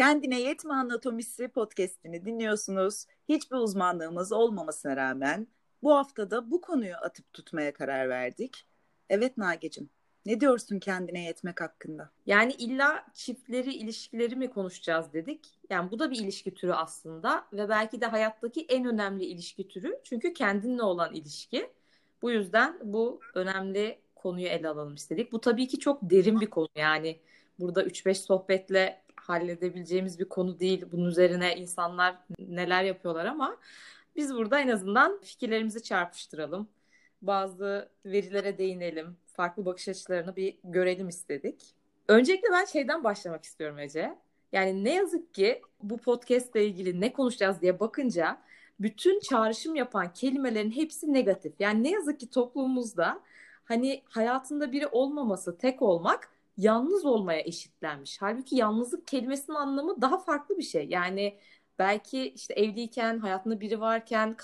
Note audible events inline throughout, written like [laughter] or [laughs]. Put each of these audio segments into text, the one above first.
Kendine Yetme Anatomisi podcastini dinliyorsunuz. Hiçbir uzmanlığımız olmamasına rağmen bu haftada bu konuyu atıp tutmaya karar verdik. Evet Nagecim, ne diyorsun kendine yetmek hakkında? Yani illa çiftleri, ilişkileri mi konuşacağız dedik. Yani bu da bir ilişki türü aslında ve belki de hayattaki en önemli ilişki türü. Çünkü kendinle olan ilişki. Bu yüzden bu önemli konuyu ele alalım istedik. Bu tabii ki çok derin bir konu yani. Burada 3-5 sohbetle halledebileceğimiz bir konu değil. Bunun üzerine insanlar neler yapıyorlar ama biz burada en azından fikirlerimizi çarpıştıralım. Bazı verilere değinelim. Farklı bakış açılarını bir görelim istedik. Öncelikle ben şeyden başlamak istiyorum Ece. Yani ne yazık ki bu podcast ile ilgili ne konuşacağız diye bakınca bütün çağrışım yapan kelimelerin hepsi negatif. Yani ne yazık ki toplumumuzda hani hayatında biri olmaması, tek olmak yalnız olmaya eşitlenmiş. Halbuki yalnızlık kelimesinin anlamı daha farklı bir şey. Yani belki işte evliyken, hayatında biri varken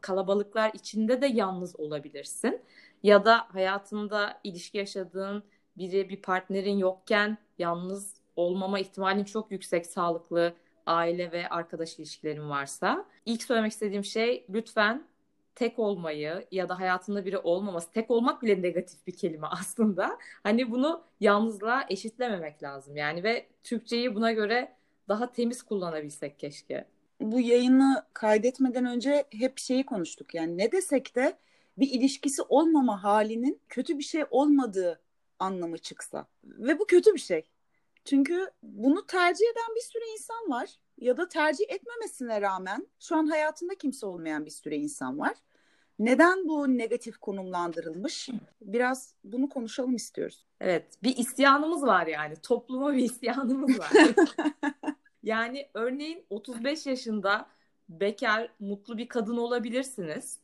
kalabalıklar içinde de yalnız olabilirsin. Ya da hayatında ilişki yaşadığın biri, bir partnerin yokken yalnız olmama ihtimalin çok yüksek sağlıklı aile ve arkadaş ilişkilerin varsa. İlk söylemek istediğim şey lütfen tek olmayı ya da hayatında biri olmaması, tek olmak bile negatif bir kelime [laughs] aslında. Hani bunu yalnızlığa eşitlememek lazım yani ve Türkçeyi buna göre daha temiz kullanabilsek keşke. Bu yayını kaydetmeden önce hep şeyi konuştuk. Yani ne desek de bir ilişkisi olmama halinin kötü bir şey olmadığı anlamı çıksa. Ve bu kötü bir şey. Çünkü bunu tercih eden bir sürü insan var ya da tercih etmemesine rağmen şu an hayatında kimse olmayan bir sürü insan var. Neden bu negatif konumlandırılmış? Biraz bunu konuşalım istiyoruz. Evet, bir isyanımız var yani. Topluma bir isyanımız var. [laughs] yani örneğin 35 yaşında bekar, mutlu bir kadın olabilirsiniz.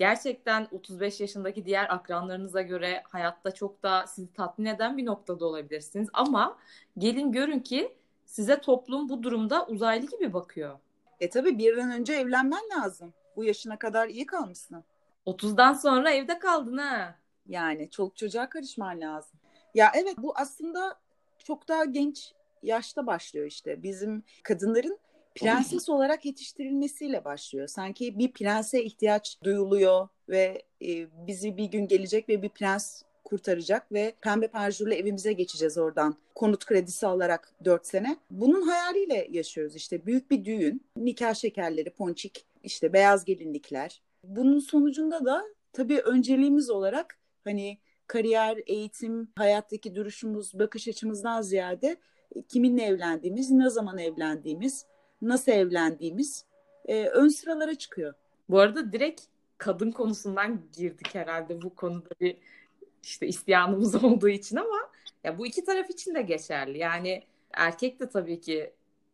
Gerçekten 35 yaşındaki diğer akranlarınıza göre hayatta çok da sizi tatmin eden bir noktada olabilirsiniz. Ama gelin görün ki size toplum bu durumda uzaylı gibi bakıyor. E tabii bir an önce evlenmen lazım. Bu yaşına kadar iyi kalmışsın. 30'dan sonra evde kaldın ha. Yani çoluk çocuğa karışman lazım. Ya evet bu aslında çok daha genç yaşta başlıyor işte. Bizim kadınların prenses olarak yetiştirilmesiyle başlıyor. Sanki bir prense ihtiyaç duyuluyor ve e, bizi bir gün gelecek ve bir prens kurtaracak ve pembe parjurla evimize geçeceğiz oradan. Konut kredisi alarak 4 sene. Bunun hayaliyle yaşıyoruz işte. Büyük bir düğün, nikah şekerleri, ponçik, işte beyaz gelinlikler. Bunun sonucunda da tabii önceliğimiz olarak hani kariyer, eğitim, hayattaki duruşumuz, bakış açımızdan ziyade kiminle evlendiğimiz, ne zaman evlendiğimiz, nasıl evlendiğimiz e, ön sıralara çıkıyor. Bu arada direkt kadın konusundan girdik herhalde bu konuda bir işte isyanımız [laughs] olduğu için ama ya bu iki taraf için de geçerli. Yani erkek de tabii ki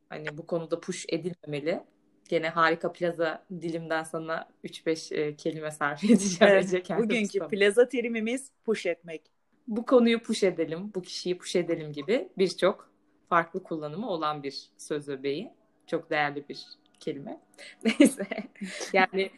hani bu konuda push edilmemeli. Gene harika plaza dilimden sana 3-5 e, kelime sarf [laughs] edeceğim. Evet, bugünkü tutalım. plaza terimimiz push etmek. Bu konuyu push edelim, bu kişiyi push edelim gibi birçok farklı kullanımı olan bir söz öbeği. Çok değerli bir kelime. [laughs] Neyse. Yani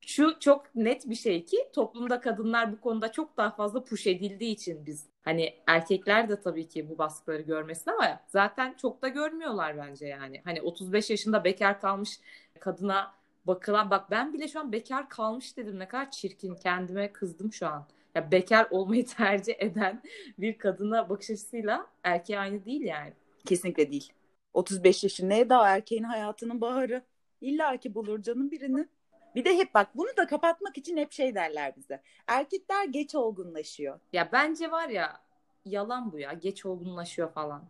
şu çok net bir şey ki toplumda kadınlar bu konuda çok daha fazla push edildiği için biz hani erkekler de tabii ki bu baskıları görmesin ama zaten çok da görmüyorlar bence yani. Hani 35 yaşında bekar kalmış kadına bakılan bak ben bile şu an bekar kalmış dedim ne kadar çirkin kendime kızdım şu an. Ya bekar olmayı tercih eden bir kadına bakış açısıyla erkeğe aynı değil yani. Kesinlikle değil. 35 yaşında daha erkeğin hayatının baharı. İlla ki bulur canım birini. Bir de hep bak bunu da kapatmak için hep şey derler bize. Erkekler geç olgunlaşıyor. Ya bence var ya yalan bu ya. Geç olgunlaşıyor falan.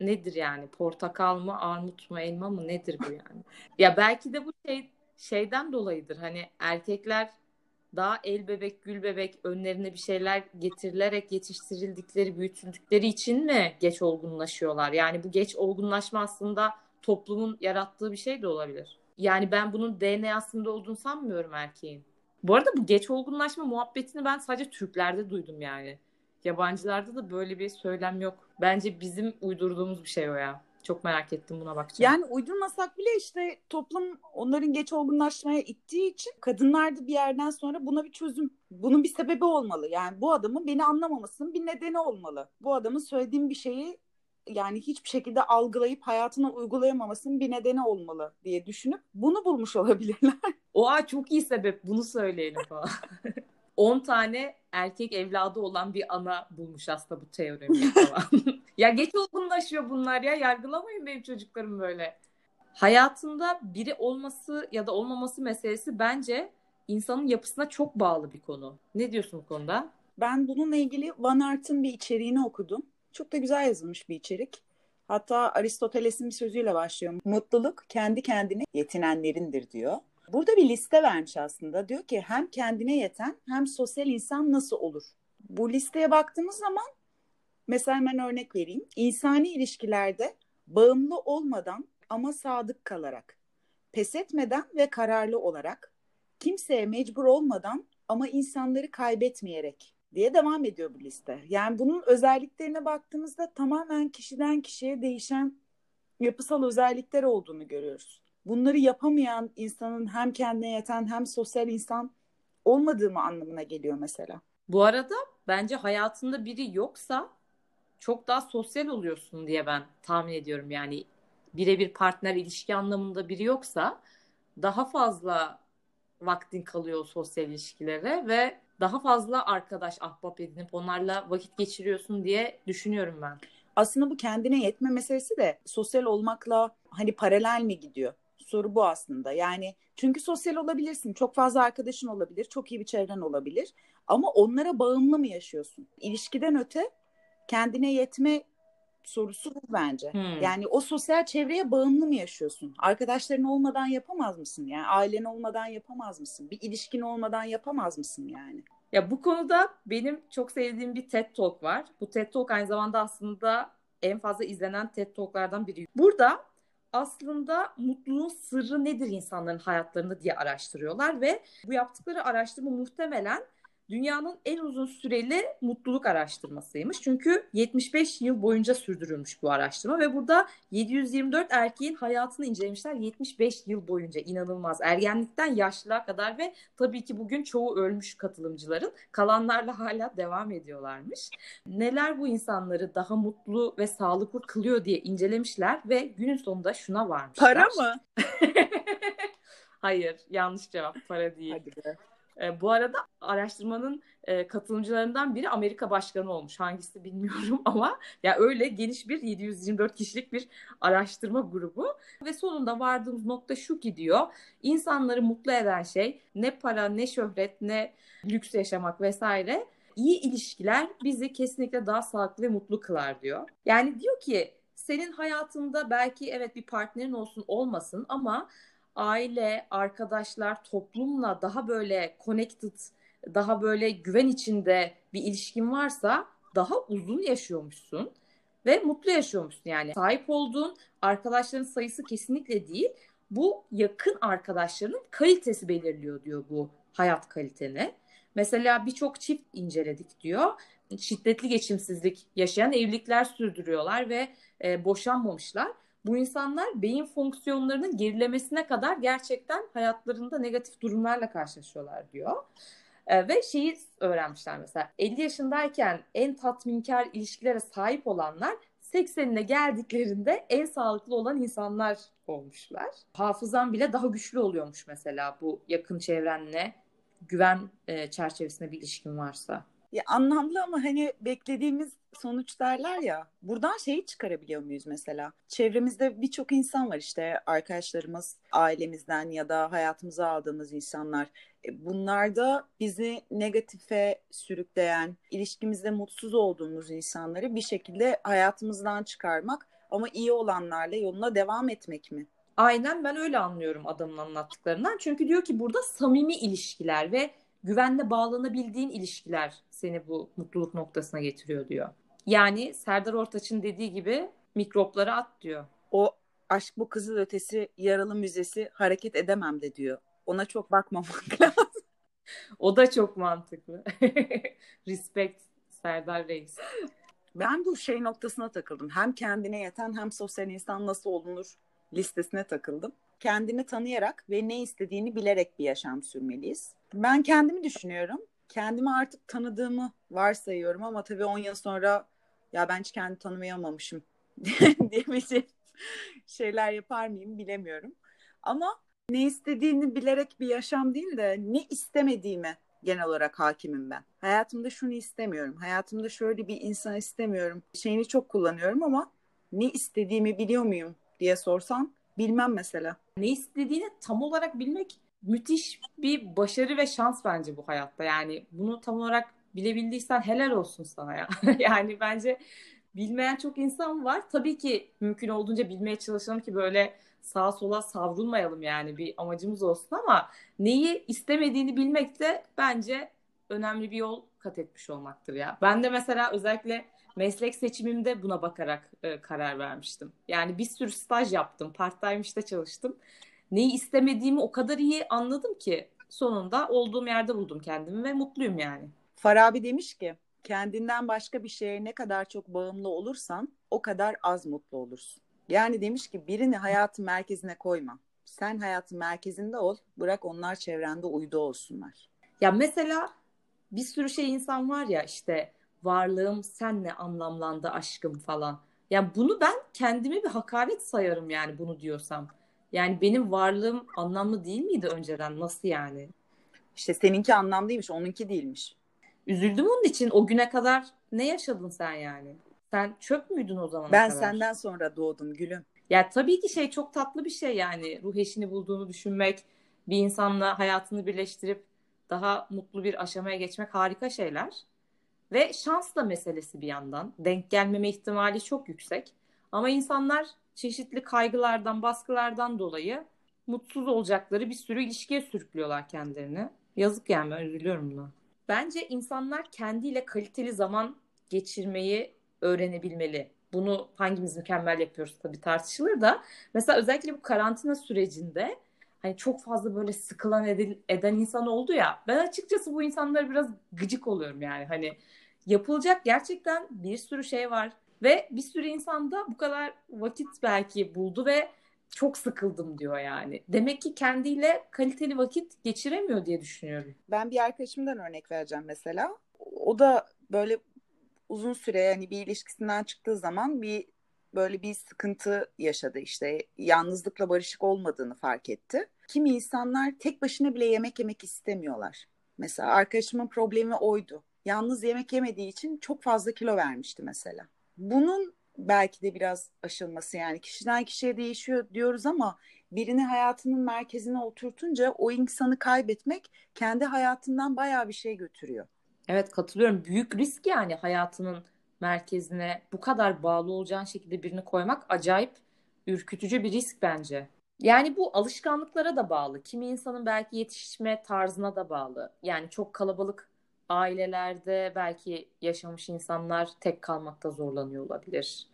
Nedir yani? Portakal mı, armut mu, elma mı nedir bu yani? ya belki de bu şey şeyden dolayıdır. Hani erkekler daha el bebek, gül bebek önlerine bir şeyler getirilerek yetiştirildikleri, büyütüldükleri için mi geç olgunlaşıyorlar? Yani bu geç olgunlaşma aslında toplumun yarattığı bir şey de olabilir. Yani ben bunun DNA'sında olduğunu sanmıyorum erkeğin. Bu arada bu geç olgunlaşma muhabbetini ben sadece Türklerde duydum yani. Yabancılarda da böyle bir söylem yok. Bence bizim uydurduğumuz bir şey o ya. Çok merak ettim buna bakacağım. Yani uydurmasak bile işte toplum onların geç olgunlaşmaya ittiği için kadınlar da bir yerden sonra buna bir çözüm, bunun bir sebebi olmalı. Yani bu adamın beni anlamamasının bir nedeni olmalı. Bu adamın söylediğim bir şeyi yani hiçbir şekilde algılayıp hayatına uygulayamamasının bir nedeni olmalı diye düşünüp bunu bulmuş [laughs] olabilirler. Oha çok iyi sebep bunu söyleyelim falan. [laughs] 10 tane erkek evladı olan bir ana bulmuş aslında bu teoremi [laughs] falan. [laughs] ya geç olgunlaşıyor bunlar ya yargılamayın benim çocuklarım böyle. Hayatında biri olması ya da olmaması meselesi bence insanın yapısına çok bağlı bir konu. Ne diyorsun bu konuda? Ben bununla ilgili Van Art'ın bir içeriğini okudum. Çok da güzel yazılmış bir içerik. Hatta Aristoteles'in bir sözüyle başlıyor. Mutluluk kendi kendine yetinenlerindir diyor. Burada bir liste vermiş aslında. Diyor ki hem kendine yeten hem sosyal insan nasıl olur? Bu listeye baktığımız zaman mesela hemen örnek vereyim. İnsani ilişkilerde bağımlı olmadan ama sadık kalarak, pes etmeden ve kararlı olarak, kimseye mecbur olmadan ama insanları kaybetmeyerek diye devam ediyor bu liste. Yani bunun özelliklerine baktığımızda tamamen kişiden kişiye değişen yapısal özellikler olduğunu görüyoruz. Bunları yapamayan insanın hem kendine yeten hem sosyal insan olmadığı mı anlamına geliyor mesela. Bu arada bence hayatında biri yoksa çok daha sosyal oluyorsun diye ben tahmin ediyorum. Yani birebir partner ilişki anlamında biri yoksa daha fazla vaktin kalıyor sosyal ilişkilere ve daha fazla arkadaş ahbap edinip onlarla vakit geçiriyorsun diye düşünüyorum ben. Aslında bu kendine yetme meselesi de sosyal olmakla hani paralel mi gidiyor? Soru bu aslında. Yani çünkü sosyal olabilirsin. Çok fazla arkadaşın olabilir. Çok iyi bir çevren olabilir. Ama onlara bağımlı mı yaşıyorsun? İlişkiden öte kendine yetme sorusu bu bence. Hmm. Yani o sosyal çevreye bağımlı mı yaşıyorsun? Arkadaşların olmadan yapamaz mısın? Yani ailen olmadan yapamaz mısın? Bir ilişkin olmadan yapamaz mısın yani? Ya bu konuda benim çok sevdiğim bir TED Talk var. Bu TED Talk aynı zamanda aslında en fazla izlenen TED Talk'lardan biri. Burada aslında mutluluğun sırrı nedir insanların hayatlarında diye araştırıyorlar ve bu yaptıkları araştırma muhtemelen dünyanın en uzun süreli mutluluk araştırmasıymış. Çünkü 75 yıl boyunca sürdürülmüş bu araştırma ve burada 724 erkeğin hayatını incelemişler 75 yıl boyunca. inanılmaz. Ergenlikten yaşlılığa kadar ve tabii ki bugün çoğu ölmüş katılımcıların kalanlarla hala devam ediyorlarmış. Neler bu insanları daha mutlu ve sağlıklı kılıyor diye incelemişler ve günün sonunda şuna varmışlar. Para mı? [laughs] Hayır, yanlış cevap. Para değil. Hadi be. E, bu arada araştırmanın e, katılımcılarından biri Amerika başkanı olmuş. Hangisi bilmiyorum [laughs] ama ya öyle geniş bir 724 kişilik bir araştırma grubu ve sonunda vardığımız nokta şu ki diyor. İnsanları mutlu eden şey ne para, ne şöhret, ne lüks yaşamak vesaire. İyi ilişkiler bizi kesinlikle daha sağlıklı ve mutlu kılar diyor. Yani diyor ki senin hayatında belki evet bir partnerin olsun olmasın ama aile, arkadaşlar, toplumla daha böyle connected, daha böyle güven içinde bir ilişkin varsa daha uzun yaşıyormuşsun ve mutlu yaşıyormuşsun yani. Sahip olduğun arkadaşların sayısı kesinlikle değil. Bu yakın arkadaşlarının kalitesi belirliyor diyor bu hayat kaliteni. Mesela birçok çift inceledik diyor. Şiddetli geçimsizlik yaşayan evlilikler sürdürüyorlar ve e, boşanmamışlar bu insanlar beyin fonksiyonlarının gerilemesine kadar gerçekten hayatlarında negatif durumlarla karşılaşıyorlar diyor. Ee, ve şeyi öğrenmişler mesela 50 yaşındayken en tatminkar ilişkilere sahip olanlar 80'ine geldiklerinde en sağlıklı olan insanlar olmuşlar. Hafızan bile daha güçlü oluyormuş mesela bu yakın çevrenle güven e, çerçevesinde bir ilişkin varsa. Ya anlamlı ama hani beklediğimiz sonuç derler ya. Buradan şeyi çıkarabiliyor muyuz mesela? Çevremizde birçok insan var işte arkadaşlarımız, ailemizden ya da hayatımıza aldığımız insanlar. E, bunlar da bizi negatife sürükleyen, ilişkimizde mutsuz olduğumuz insanları bir şekilde hayatımızdan çıkarmak ama iyi olanlarla yoluna devam etmek mi? Aynen ben öyle anlıyorum adamın anlattıklarından. Çünkü diyor ki burada samimi ilişkiler ve güvenle bağlanabildiğin ilişkiler seni bu mutluluk noktasına getiriyor diyor. Yani Serdar Ortaç'ın dediği gibi mikropları at diyor. O aşk bu kızıl ötesi yaralı müzesi hareket edemem de diyor. Ona çok bakmamak [laughs] lazım. o da çok mantıklı. [laughs] Respect Serdar Reis. Ben bu şey noktasına takıldım. Hem kendine yeten hem sosyal insan nasıl olunur listesine takıldım. Kendini tanıyarak ve ne istediğini bilerek bir yaşam sürmeliyiz. Ben kendimi düşünüyorum. Kendimi artık tanıdığımı varsayıyorum ama tabii 10 yıl sonra ya ben hiç kendimi tanımayamamışım [laughs] diyebileceğim şeyler yapar mıyım bilemiyorum. Ama ne istediğini bilerek bir yaşam değil de ne istemediğime genel olarak hakimim ben. Hayatımda şunu istemiyorum. Hayatımda şöyle bir insan istemiyorum. Şeyini çok kullanıyorum ama ne istediğimi biliyor muyum diye sorsan bilmem mesela. Ne istediğini tam olarak bilmek müthiş bir başarı ve şans bence bu hayatta. Yani bunu tam olarak bilebildiysen helal olsun sana ya. [laughs] yani bence bilmeyen çok insan var. Tabii ki mümkün olduğunca bilmeye çalışalım ki böyle sağa sola savrulmayalım yani bir amacımız olsun ama neyi istemediğini bilmek de bence önemli bir yol kat etmiş olmaktır ya. Ben de mesela özellikle meslek seçimimde buna bakarak e, karar vermiştim. Yani bir sürü staj yaptım, part-time işte çalıştım. Neyi istemediğimi o kadar iyi anladım ki sonunda olduğum yerde buldum kendimi ve mutluyum yani. Farabi demiş ki kendinden başka bir şeye ne kadar çok bağımlı olursan o kadar az mutlu olursun. Yani demiş ki birini hayatın merkezine koyma. Sen hayatın merkezinde ol, bırak onlar çevrende uydu olsunlar. Ya mesela bir sürü şey insan var ya işte varlığım senle anlamlandı aşkım falan. Yani bunu ben kendime bir hakaret sayarım yani bunu diyorsam. Yani benim varlığım anlamlı değil miydi önceden? Nasıl yani? İşte seninki anlamlıymış, onunki değilmiş. Üzüldüm onun için. O güne kadar ne yaşadın sen yani? Sen çöp müydün o zaman? Ben kadar? senden sonra doğdum gülüm. Ya tabii ki şey çok tatlı bir şey yani. Ruh eşini bulduğunu düşünmek, bir insanla hayatını birleştirip daha mutlu bir aşamaya geçmek harika şeyler. Ve şans da meselesi bir yandan. Denk gelmeme ihtimali çok yüksek. Ama insanlar çeşitli kaygılardan, baskılardan dolayı mutsuz olacakları bir sürü ilişkiye sürüklüyorlar kendilerini. Yazık yani ben üzülüyorum buna. Bence insanlar kendiyle kaliteli zaman geçirmeyi öğrenebilmeli. Bunu hangimiz mükemmel yapıyoruz tabii tartışılır da. Mesela özellikle bu karantina sürecinde hani çok fazla böyle sıkılan edil, eden insan oldu ya. Ben açıkçası bu insanlara biraz gıcık oluyorum yani. Hani yapılacak gerçekten bir sürü şey var. Ve bir sürü insan da bu kadar vakit belki buldu ve çok sıkıldım diyor yani. Demek ki kendiyle kaliteli vakit geçiremiyor diye düşünüyorum. Ben bir arkadaşımdan örnek vereceğim mesela. O da böyle uzun süre yani bir ilişkisinden çıktığı zaman bir böyle bir sıkıntı yaşadı işte yalnızlıkla barışık olmadığını fark etti. Kimi insanlar tek başına bile yemek yemek istemiyorlar. Mesela arkadaşımın problemi oydu. Yalnız yemek yemediği için çok fazla kilo vermişti mesela. Bunun belki de biraz aşılması yani kişiden kişiye değişiyor diyoruz ama birini hayatının merkezine oturtunca o insanı kaybetmek kendi hayatından bayağı bir şey götürüyor. Evet katılıyorum. Büyük risk yani hayatının merkezine bu kadar bağlı olacağın şekilde birini koymak acayip ürkütücü bir risk bence. Yani bu alışkanlıklara da bağlı. Kimi insanın belki yetişme tarzına da bağlı. Yani çok kalabalık ailelerde belki yaşamış insanlar tek kalmakta zorlanıyor olabilir.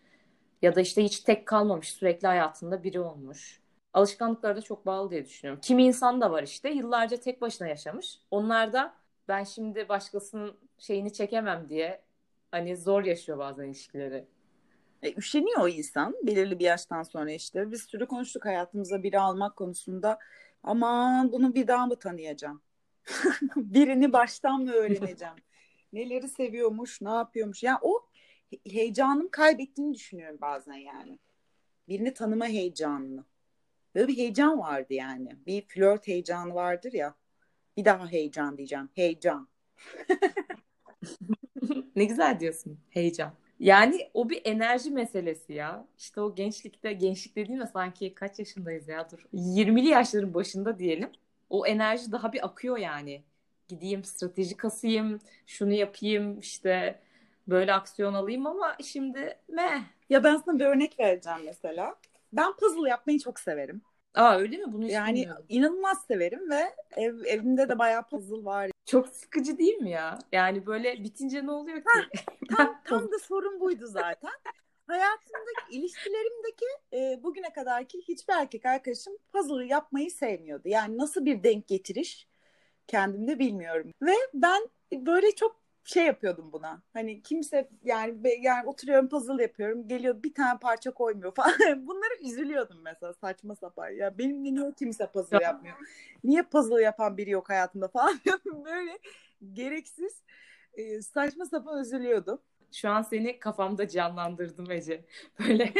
Ya da işte hiç tek kalmamış, sürekli hayatında biri olmuş. Alışkanlıklara da çok bağlı diye düşünüyorum. Kimi insan da var işte yıllarca tek başına yaşamış. Onlar da ben şimdi başkasının şeyini çekemem diye hani zor yaşıyor bazen ilişkileri. E, üşeniyor o insan belirli bir yaştan sonra işte. Bir sürü konuştuk hayatımıza biri almak konusunda. Aman bunu bir daha mı tanıyacağım? [laughs] Birini baştan mı öğreneceğim? Neleri seviyormuş, ne yapıyormuş? Yani o heyecanım kaybettiğini düşünüyorum bazen yani. Birini tanıma heyecanını. Böyle bir heyecan vardı yani. Bir flört heyecanı vardır ya. Bir daha heyecan diyeceğim. Heyecan. [laughs] ne güzel diyorsun. Heyecan. Yani o bir enerji meselesi ya. İşte o gençlikte, gençlik dediğimde sanki kaç yaşındayız ya dur. 20'li yaşların başında diyelim. O enerji daha bir akıyor yani. Gideyim strateji kasayım, şunu yapayım işte böyle aksiyon alayım ama şimdi meh. Ya ben sana bir örnek vereceğim mesela. Ben puzzle yapmayı çok severim. Aa öyle mi? Bunu yani bilmiyorum. inanılmaz severim ve ev, evimde de bayağı puzzle var. Çok sıkıcı değil mi ya? Yani böyle bitince ne oluyor ki? tam, [laughs] tam da sorun buydu zaten. Hayatımdaki ilişkilerimdeki e, bugüne kadarki hiçbir erkek arkadaşım puzzle yapmayı sevmiyordu. Yani nasıl bir denk getiriş kendimde bilmiyorum. Ve ben böyle çok şey yapıyordum buna. Hani kimse yani yani oturuyorum puzzle yapıyorum. Geliyor bir tane parça koymuyor [laughs] falan. Bunları üzülüyordum mesela saçma sapan. Ya benim niye kimse puzzle yapmıyor? Niye puzzle yapan biri yok hayatımda falan [laughs] Böyle gereksiz e, saçma sapan üzülüyordum. Şu an seni kafamda canlandırdım Ece. [laughs] Böyle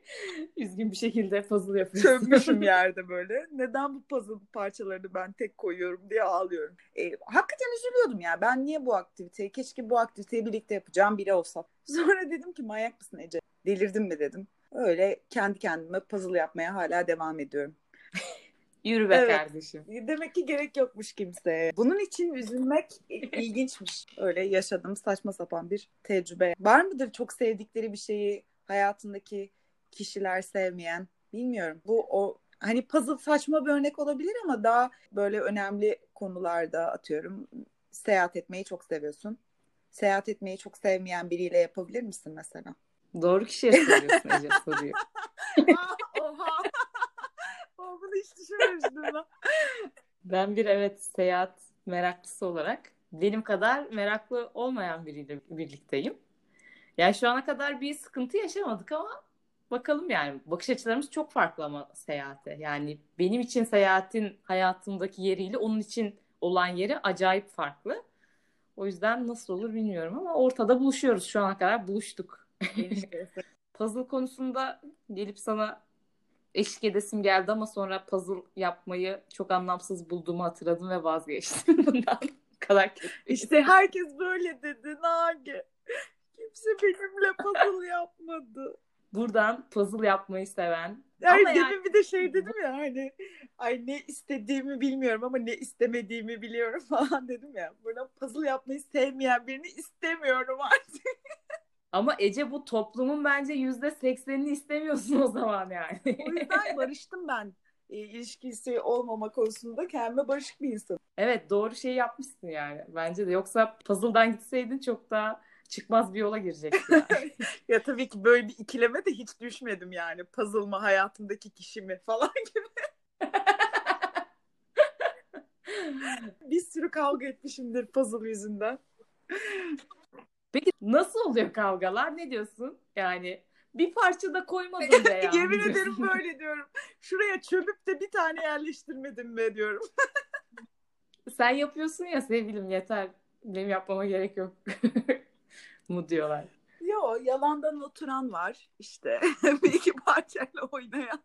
[laughs] üzgün bir şekilde puzzle yapıyorsun. Çömmüşüm [laughs] yerde böyle. Neden bu puzzle parçalarını ben tek koyuyorum diye ağlıyorum. E, hakikaten üzülüyordum ya. Ben niye bu aktiviteyi, keşke bu aktiviteyi birlikte yapacağım biri olsa. Sonra dedim ki manyak mısın Ece? Delirdin mi dedim. Öyle kendi kendime puzzle yapmaya hala devam ediyorum. Yürü be evet. kardeşim. Demek ki gerek yokmuş kimseye. Bunun için üzülmek [laughs] ilginçmiş. Öyle yaşadım saçma sapan bir tecrübe. Var mıdır çok sevdikleri bir şeyi hayatındaki kişiler sevmeyen? Bilmiyorum. Bu o hani puzzle saçma bir örnek olabilir ama daha böyle önemli konularda atıyorum. Seyahat etmeyi çok seviyorsun. Seyahat etmeyi çok sevmeyen biriyle yapabilir misin mesela? Doğru kişiye soruyorsun Ece soruyu. [laughs] Oha. Hiç düşünmemiştim ben. Ben bir evet seyahat meraklısı olarak benim kadar meraklı olmayan biriyle birlikteyim. Yani şu ana kadar bir sıkıntı yaşamadık ama bakalım yani bakış açılarımız çok farklı ama seyahate. Yani benim için seyahatin hayatımdaki yeriyle onun için olan yeri acayip farklı. O yüzden nasıl olur bilmiyorum ama ortada buluşuyoruz şu ana kadar buluştuk. [laughs] Puzzle konusunda gelip sana eşlik edesim geldi ama sonra puzzle yapmayı çok anlamsız bulduğumu hatırladım ve vazgeçtim [laughs] bundan. kadar kötü. İşte herkes böyle dedi Nagi. Kimse benimle puzzle yapmadı. Buradan puzzle yapmayı seven. Yani ama yani... bir de şey dedim ya hani ay ne istediğimi bilmiyorum ama ne istemediğimi biliyorum [laughs] falan dedim ya. Buradan puzzle yapmayı sevmeyen birini istemiyorum artık. [laughs] Ama Ece bu toplumun bence yüzde seksenini istemiyorsun o zaman yani. o yüzden barıştım ben e, ilişkisi olmama konusunda kendime barışık bir insan. Evet doğru şey yapmışsın yani bence de. Yoksa puzzle'dan gitseydin çok daha çıkmaz bir yola girecektin. Yani. [laughs] ya tabii ki böyle bir ikileme de hiç düşmedim yani. Puzzle mı hayatımdaki kişi mi falan [laughs] gibi. [laughs] bir sürü kavga etmişimdir puzzle yüzünden. Peki nasıl oluyor kavgalar? Ne diyorsun? Yani bir parça da koymadın be [laughs] ya. Yemin ederim böyle diyorum. Şuraya çömüp de bir tane yerleştirmedim be diyorum. [laughs] Sen yapıyorsun ya sevgilim yeter. Benim yapmama gerek yok. [laughs] mu diyorlar. Yo yalandan oturan var işte. bir iki parçayla oynayan.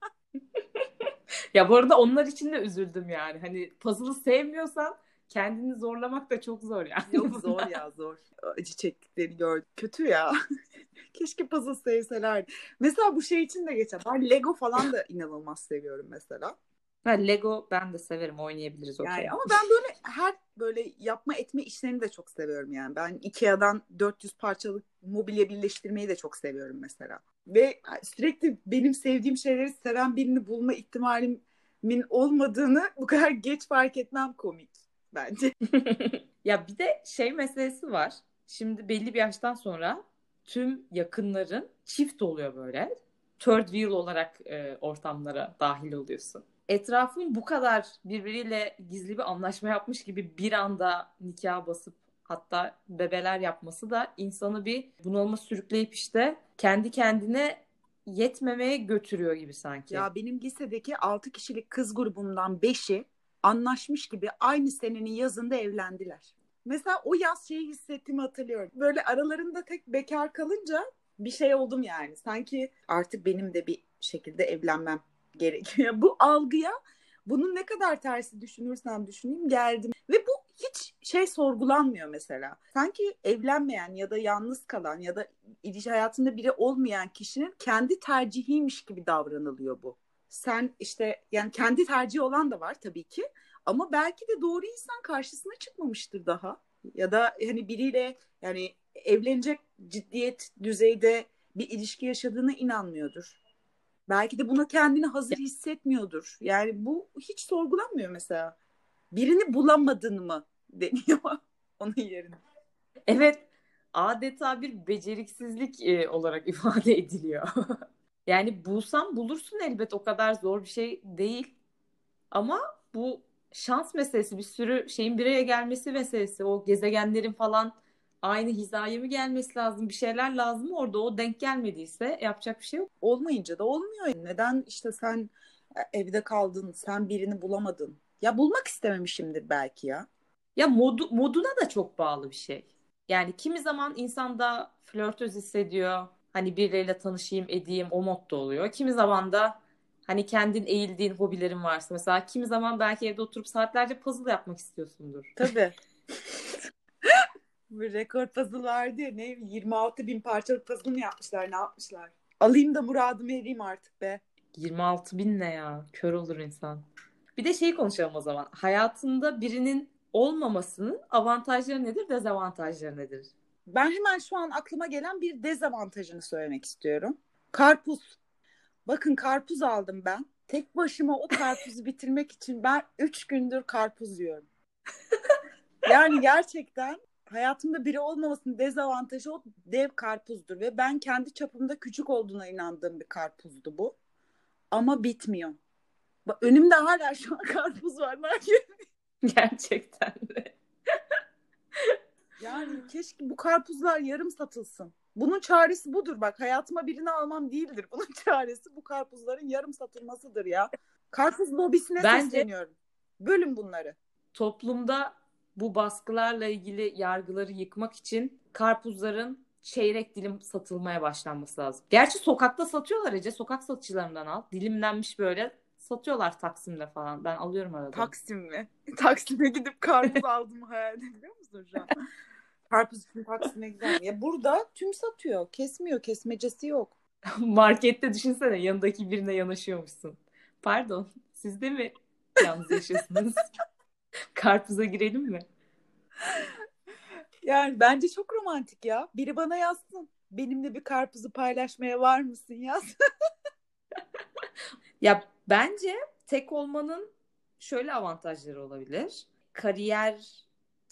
ya bu arada onlar için de üzüldüm yani. Hani puzzle'ı sevmiyorsan kendini zorlamak da çok zor yani. Yok [laughs] zor ya zor. Acı çektiklerini gördüm. Kötü ya. [laughs] Keşke puzzle sevselerdi. Mesela bu şey için de geçer. Ben Lego falan da inanılmaz seviyorum mesela. Ha, Lego ben de severim oynayabiliriz okay. Yani ama ben böyle her böyle yapma etme işlerini de çok seviyorum yani. Ben Ikea'dan 400 parçalık mobilya birleştirmeyi de çok seviyorum mesela. Ve sürekli benim sevdiğim şeyleri seven birini bulma ihtimalimin olmadığını bu kadar geç fark etmem komik bence. [laughs] ya bir de şey meselesi var. Şimdi belli bir yaştan sonra tüm yakınların çift oluyor böyle. Third wheel olarak e, ortamlara dahil oluyorsun. Etrafın bu kadar birbiriyle gizli bir anlaşma yapmış gibi bir anda nikah basıp hatta bebeler yapması da insanı bir bunalıma sürükleyip işte kendi kendine yetmemeye götürüyor gibi sanki. Ya benim lisedeki 6 kişilik kız grubundan 5'i anlaşmış gibi aynı senenin yazında evlendiler. Mesela o yaz şeyi hissettiğimi hatırlıyorum. Böyle aralarında tek bekar kalınca bir şey oldum yani. Sanki artık benim de bir şekilde evlenmem gerekiyor. [laughs] Bu algıya bunun ne kadar tersi düşünürsem düşüneyim geldim. Ve bu hiç şey sorgulanmıyor mesela. Sanki evlenmeyen ya da yalnız kalan ya da ilişki hayatında biri olmayan kişinin kendi tercihiymiş gibi davranılıyor bu sen işte yani kendi tercihi olan da var tabii ki ama belki de doğru insan karşısına çıkmamıştır daha ya da hani biriyle yani evlenecek ciddiyet düzeyde bir ilişki yaşadığına inanmıyordur. Belki de buna kendini hazır hissetmiyordur. Yani bu hiç sorgulanmıyor mesela. Birini bulamadın mı [laughs] deniyor onun yerine. Evet adeta bir beceriksizlik e, olarak [laughs] ifade ediliyor. Yani bulsam bulursun elbet o kadar zor bir şey değil. Ama bu şans meselesi bir sürü şeyin bir araya gelmesi meselesi o gezegenlerin falan aynı hizaya mı gelmesi lazım bir şeyler lazım orada o denk gelmediyse yapacak bir şey yok. Olmayınca da olmuyor. Neden işte sen evde kaldın sen birini bulamadın. Ya bulmak istememişimdir belki ya. Ya modu, moduna da çok bağlı bir şey. Yani kimi zaman insan da flörtöz hissediyor. Hani birileriyle tanışayım edeyim o modda oluyor. Kimi zaman da hani kendin eğildiğin hobilerin varsa mesela kimi zaman belki evde oturup saatlerce puzzle yapmak istiyorsundur. Tabii. [laughs] Bir rekor puzzle vardı ya ne 26 bin parçalık puzzle mı yapmışlar ne yapmışlar? Alayım da muradımı ereyim artık be. 26 bin ne ya? Kör olur insan. Bir de şeyi konuşalım o zaman. Hayatında birinin olmamasının avantajları nedir, dezavantajları nedir? Ben hemen şu an aklıma gelen bir dezavantajını söylemek istiyorum. Karpuz. Bakın karpuz aldım ben. Tek başıma o karpuzu [laughs] bitirmek için ben 3 gündür karpuz yiyorum. yani gerçekten hayatımda biri olmamasının dezavantajı o dev karpuzdur ve ben kendi çapımda küçük olduğuna inandığım bir karpuzdu bu. Ama bitmiyor. Bak, önümde hala şu an karpuz var. Gerçekten de. Yani keşke bu karpuzlar yarım satılsın. Bunun çaresi budur bak. Hayatıma birini almam değildir. Bunun [laughs] çaresi bu karpuzların yarım satılmasıdır ya. Karpuz lobisine Bence... sesleniyorum. Bölün bunları. Toplumda bu baskılarla ilgili yargıları yıkmak için karpuzların çeyrek dilim satılmaya başlanması lazım. Gerçi sokakta satıyorlar Ece. Sokak satıcılarından al. Dilimlenmiş böyle satıyorlar Taksim'de falan. Ben alıyorum arada. Taksim mi? [laughs] Taksim'e gidip karpuz [laughs] aldım hayal ediyor musun şu an? Karpuz için Taksim'e gidelim. Ya burada tüm satıyor. Kesmiyor. Kesmecesi yok. [laughs] Markette düşünsene yanındaki birine yanaşıyormuşsun. Pardon. Siz de mi yalnız yaşıyorsunuz? [laughs] Karpuza girelim mi? Yani bence çok romantik ya. Biri bana yazsın. Benimle bir karpuzu paylaşmaya var mısın yaz. [laughs] ya bence tek olmanın şöyle avantajları olabilir. Kariyer,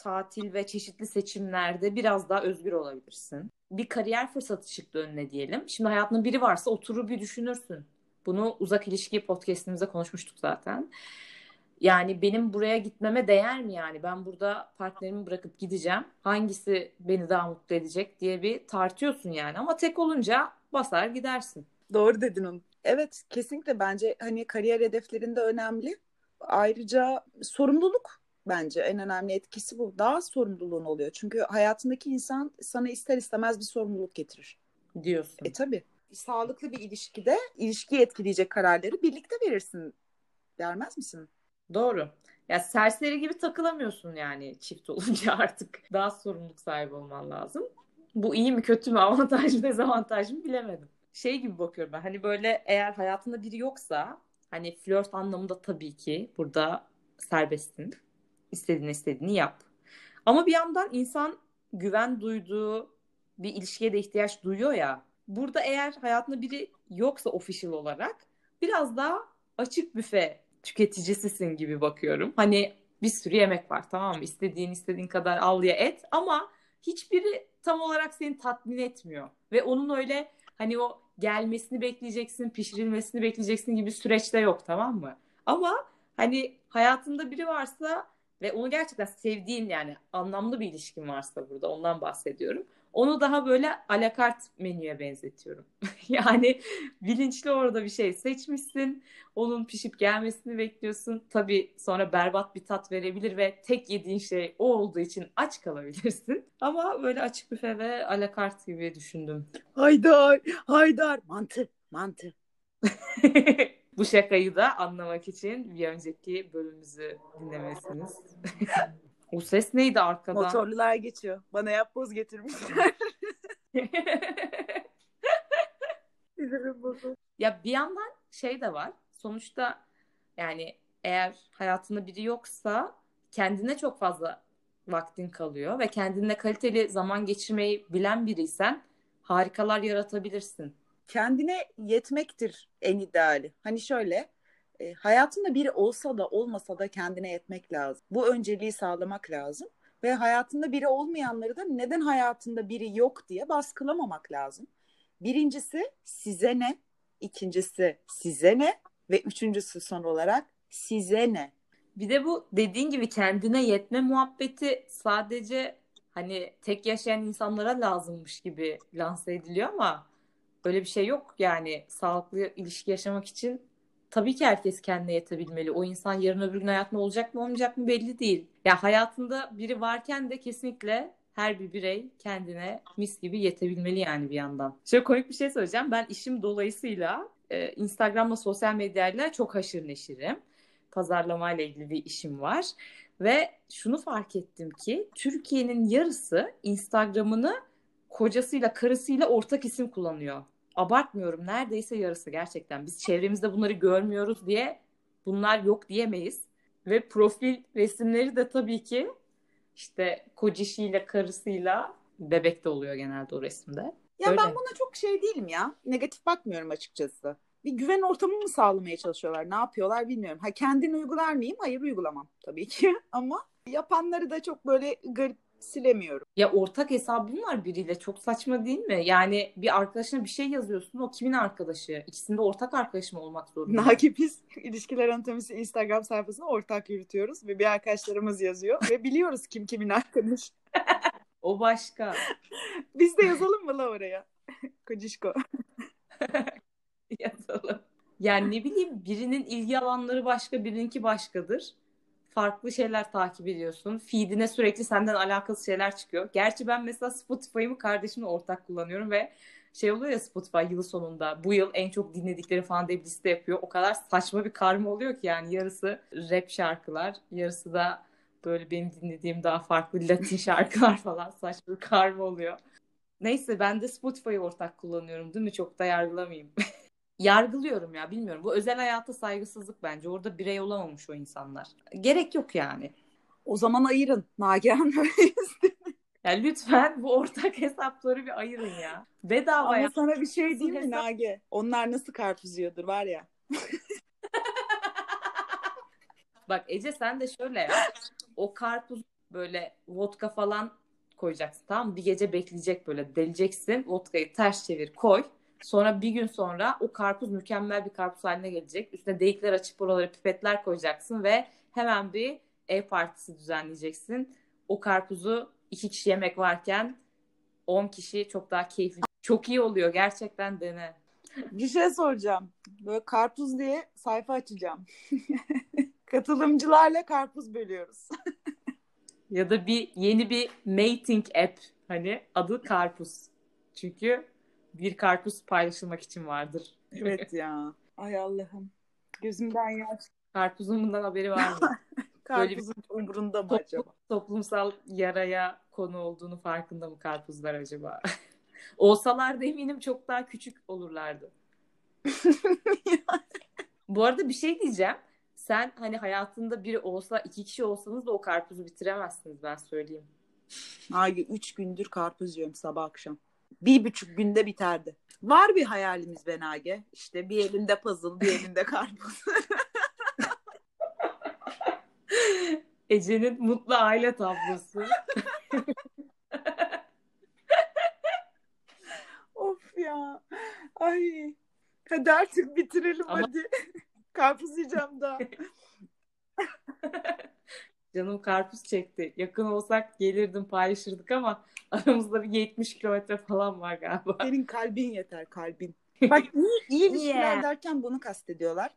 tatil ve çeşitli seçimlerde biraz daha özgür olabilirsin. Bir kariyer fırsatı çıktı önüne diyelim. Şimdi hayatında biri varsa oturur bir düşünürsün. Bunu uzak ilişki podcastimizde konuşmuştuk zaten. Yani benim buraya gitmeme değer mi yani? Ben burada partnerimi bırakıp gideceğim. Hangisi beni daha mutlu edecek diye bir tartıyorsun yani. Ama tek olunca basar gidersin. Doğru dedin onu. Evet kesinlikle bence hani kariyer hedeflerinde önemli. Ayrıca sorumluluk bence en önemli etkisi bu. Daha sorumluluğun oluyor. Çünkü hayatındaki insan sana ister istemez bir sorumluluk getirir. Diyorsun. E tabii. Sağlıklı bir ilişkide ilişkiyi etkileyecek kararları birlikte verirsin. Vermez misin? Doğru. Ya serseri gibi takılamıyorsun yani çift olunca [laughs] artık. Daha sorumluluk sahibi olman lazım. Bu iyi mi kötü mü [laughs] avantaj mı dezavantaj mı bilemedim. Şey gibi bakıyorum ben hani böyle eğer hayatında biri yoksa hani flört anlamında tabii ki burada serbestsin. İstediğini istediğini yap. Ama bir yandan insan güven duyduğu bir ilişkiye de ihtiyaç duyuyor ya. Burada eğer hayatında biri yoksa official olarak biraz daha açık büfe tüketicisisin gibi bakıyorum. Hani bir sürü yemek var tamam mı? İstediğin istediğin kadar al ya et ama hiçbiri tam olarak seni tatmin etmiyor. Ve onun öyle hani o gelmesini bekleyeceksin, pişirilmesini bekleyeceksin gibi süreçte yok tamam mı? Ama hani hayatında biri varsa ve onu gerçekten sevdiğin yani anlamlı bir ilişkin varsa burada ondan bahsediyorum. Onu daha böyle alakart menüye benzetiyorum. [laughs] yani bilinçli orada bir şey seçmişsin. Onun pişip gelmesini bekliyorsun. Tabii sonra berbat bir tat verebilir ve tek yediğin şey o olduğu için aç kalabilirsin. [laughs] Ama böyle açık büfe ve alakart gibi düşündüm. Haydar, haydar. Mantı, mantı. [laughs] Bu şakayı da anlamak için bir önceki bölümümüzü dinlemesiniz. [laughs] O ses neydi arkadan? Motorlular geçiyor. Bana yapboz getirmişler. [laughs] ya bir yandan şey de var. Sonuçta yani eğer hayatında biri yoksa kendine çok fazla vaktin kalıyor ve kendine kaliteli zaman geçirmeyi bilen biriysen harikalar yaratabilirsin. Kendine yetmektir en ideali. Hani şöyle e, hayatında biri olsa da olmasa da kendine yetmek lazım. Bu önceliği sağlamak lazım. Ve hayatında biri olmayanları da neden hayatında biri yok diye baskılamamak lazım. Birincisi size ne? İkincisi size ne? Ve üçüncüsü son olarak size ne? Bir de bu dediğin gibi kendine yetme muhabbeti sadece hani tek yaşayan insanlara lazımmış gibi lanse ediliyor ama böyle bir şey yok yani sağlıklı ilişki yaşamak için tabii ki herkes kendine yetebilmeli. O insan yarın öbür gün hayatında olacak mı olmayacak mı belli değil. Ya hayatında biri varken de kesinlikle her bir birey kendine mis gibi yetebilmeli yani bir yandan. Şöyle komik bir şey söyleyeceğim. Ben işim dolayısıyla e, Instagram'la sosyal medyayla çok haşır neşirim. Pazarlamayla ilgili bir işim var. Ve şunu fark ettim ki Türkiye'nin yarısı Instagram'ını kocasıyla karısıyla ortak isim kullanıyor. Abartmıyorum neredeyse yarısı gerçekten. Biz çevremizde bunları görmüyoruz diye bunlar yok diyemeyiz. Ve profil resimleri de tabii ki işte kocişiyle karısıyla bebek de oluyor genelde o resimde. Ya Öyle. ben buna çok şey değilim ya. Negatif bakmıyorum açıkçası. Bir güven ortamı mı sağlamaya çalışıyorlar? Ne yapıyorlar bilmiyorum. Ha kendini uygular mıyım? Hayır uygulamam tabii ki. [laughs] Ama yapanları da çok böyle garip silemiyorum. Ya ortak hesabın var biriyle çok saçma değil mi? Yani bir arkadaşına bir şey yazıyorsun o kimin arkadaşı? İkisinde ortak arkadaş mı olmak zorunda? Naki biz [laughs] ilişkiler anatomisi Instagram sayfasını ortak yürütüyoruz ve bir arkadaşlarımız yazıyor ve biliyoruz kim kimin arkadaşı. [laughs] o başka. biz de yazalım mı la oraya? [laughs] Kocişko. yazalım. Yani ne bileyim birinin ilgi alanları başka birininki başkadır farklı şeyler takip ediyorsun. Feed'ine sürekli senden alakası şeyler çıkıyor. Gerçi ben mesela Spotify'ımı kardeşimle ortak kullanıyorum ve şey oluyor ya Spotify yılı sonunda bu yıl en çok dinledikleri falan diye bir liste yapıyor. O kadar saçma bir karma oluyor ki yani yarısı rap şarkılar, yarısı da böyle benim dinlediğim daha farklı Latin [laughs] şarkılar falan saçma bir karma oluyor. Neyse ben de Spotify'ı ortak kullanıyorum değil mi? Çok da yargılamayayım. [laughs] yargılıyorum ya bilmiyorum. Bu özel hayata saygısızlık bence. Orada birey olamamış o insanlar. Gerek yok yani. O zaman ayırın. Nagihan [laughs] Ya lütfen bu ortak [laughs] hesapları bir ayırın ya. Bedava Ama sana bir şey diyeyim mi. Nagi? Onlar nasıl karpuz yiyordur var ya. [laughs] Bak Ece sen de şöyle ya. O karpuz böyle vodka falan koyacaksın tamam mı? Bir gece bekleyecek böyle deleceksin. Vodkayı ters çevir koy. Sonra bir gün sonra o karpuz mükemmel bir karpuz haline gelecek. Üstüne delikler açıp oralara pipetler koyacaksın ve hemen bir ev partisi düzenleyeceksin. O karpuzu iki kişi yemek varken 10 kişi çok daha keyifli. Çok iyi oluyor gerçekten dene. Bir şey soracağım. Böyle karpuz diye sayfa açacağım. [laughs] Katılımcılarla karpuz bölüyoruz. ya da bir yeni bir mating app hani adı karpuz. Çünkü bir karpuz paylaşılmak için vardır. Evet ya. Ay Allah'ım. Gözümden yaş. Karpuzun bundan haberi var mı? [laughs] Karpuzun bir umurunda mı toplum, acaba? Toplumsal yaraya konu olduğunu farkında mı karpuzlar acaba? [laughs] Olsalar da eminim çok daha küçük olurlardı. [laughs] Bu arada bir şey diyeceğim. Sen hani hayatında biri olsa iki kişi olsanız da o karpuzu bitiremezsiniz ben söyleyeyim. Ay üç gündür karpuz yiyorum sabah akşam bir buçuk günde biterdi. Var bir hayalimiz Benage. İşte bir elinde puzzle, bir elinde [laughs] karpuz. [laughs] Ece'nin mutlu aile tablosu. [laughs] of ya. Ay. Hadi artık bitirelim Ama... hadi. Karpuz yiyeceğim daha. Canım karpuz çekti. Yakın olsak gelirdim paylaşırdık ama aramızda bir 70 kilometre falan var galiba. Senin kalbin yeter kalbin. [laughs] Bak iyi, iyi ilişkiler yeah. derken bunu kastediyorlar.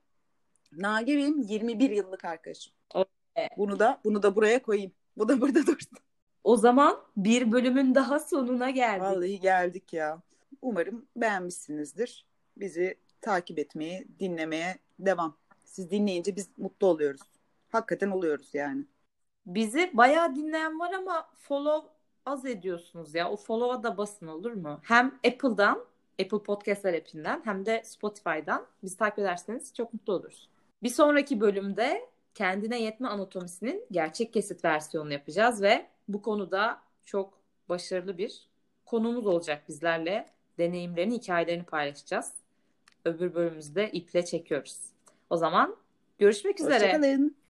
Nage benim 21 yıllık arkadaşım. Okay. Bunu da bunu da buraya koyayım. Bu da burada dursun. O zaman bir bölümün daha sonuna geldik. Vallahi geldik ya. Umarım beğenmişsinizdir. Bizi takip etmeye, dinlemeye devam. Siz dinleyince biz mutlu oluyoruz. Hakikaten oluyoruz yani. Bizi bayağı dinleyen var ama follow az ediyorsunuz ya. O follow'a da basın olur mu? Hem Apple'dan, Apple Podcast'lar app'inden hem de Spotify'dan bizi takip ederseniz çok mutlu oluruz. Bir sonraki bölümde kendine yetme anatomisinin gerçek kesit versiyonunu yapacağız ve bu konuda çok başarılı bir konumuz olacak bizlerle. Deneyimlerini, hikayelerini paylaşacağız. Öbür bölümümüzde iple çekiyoruz. O zaman görüşmek üzere. Hoşçakalın.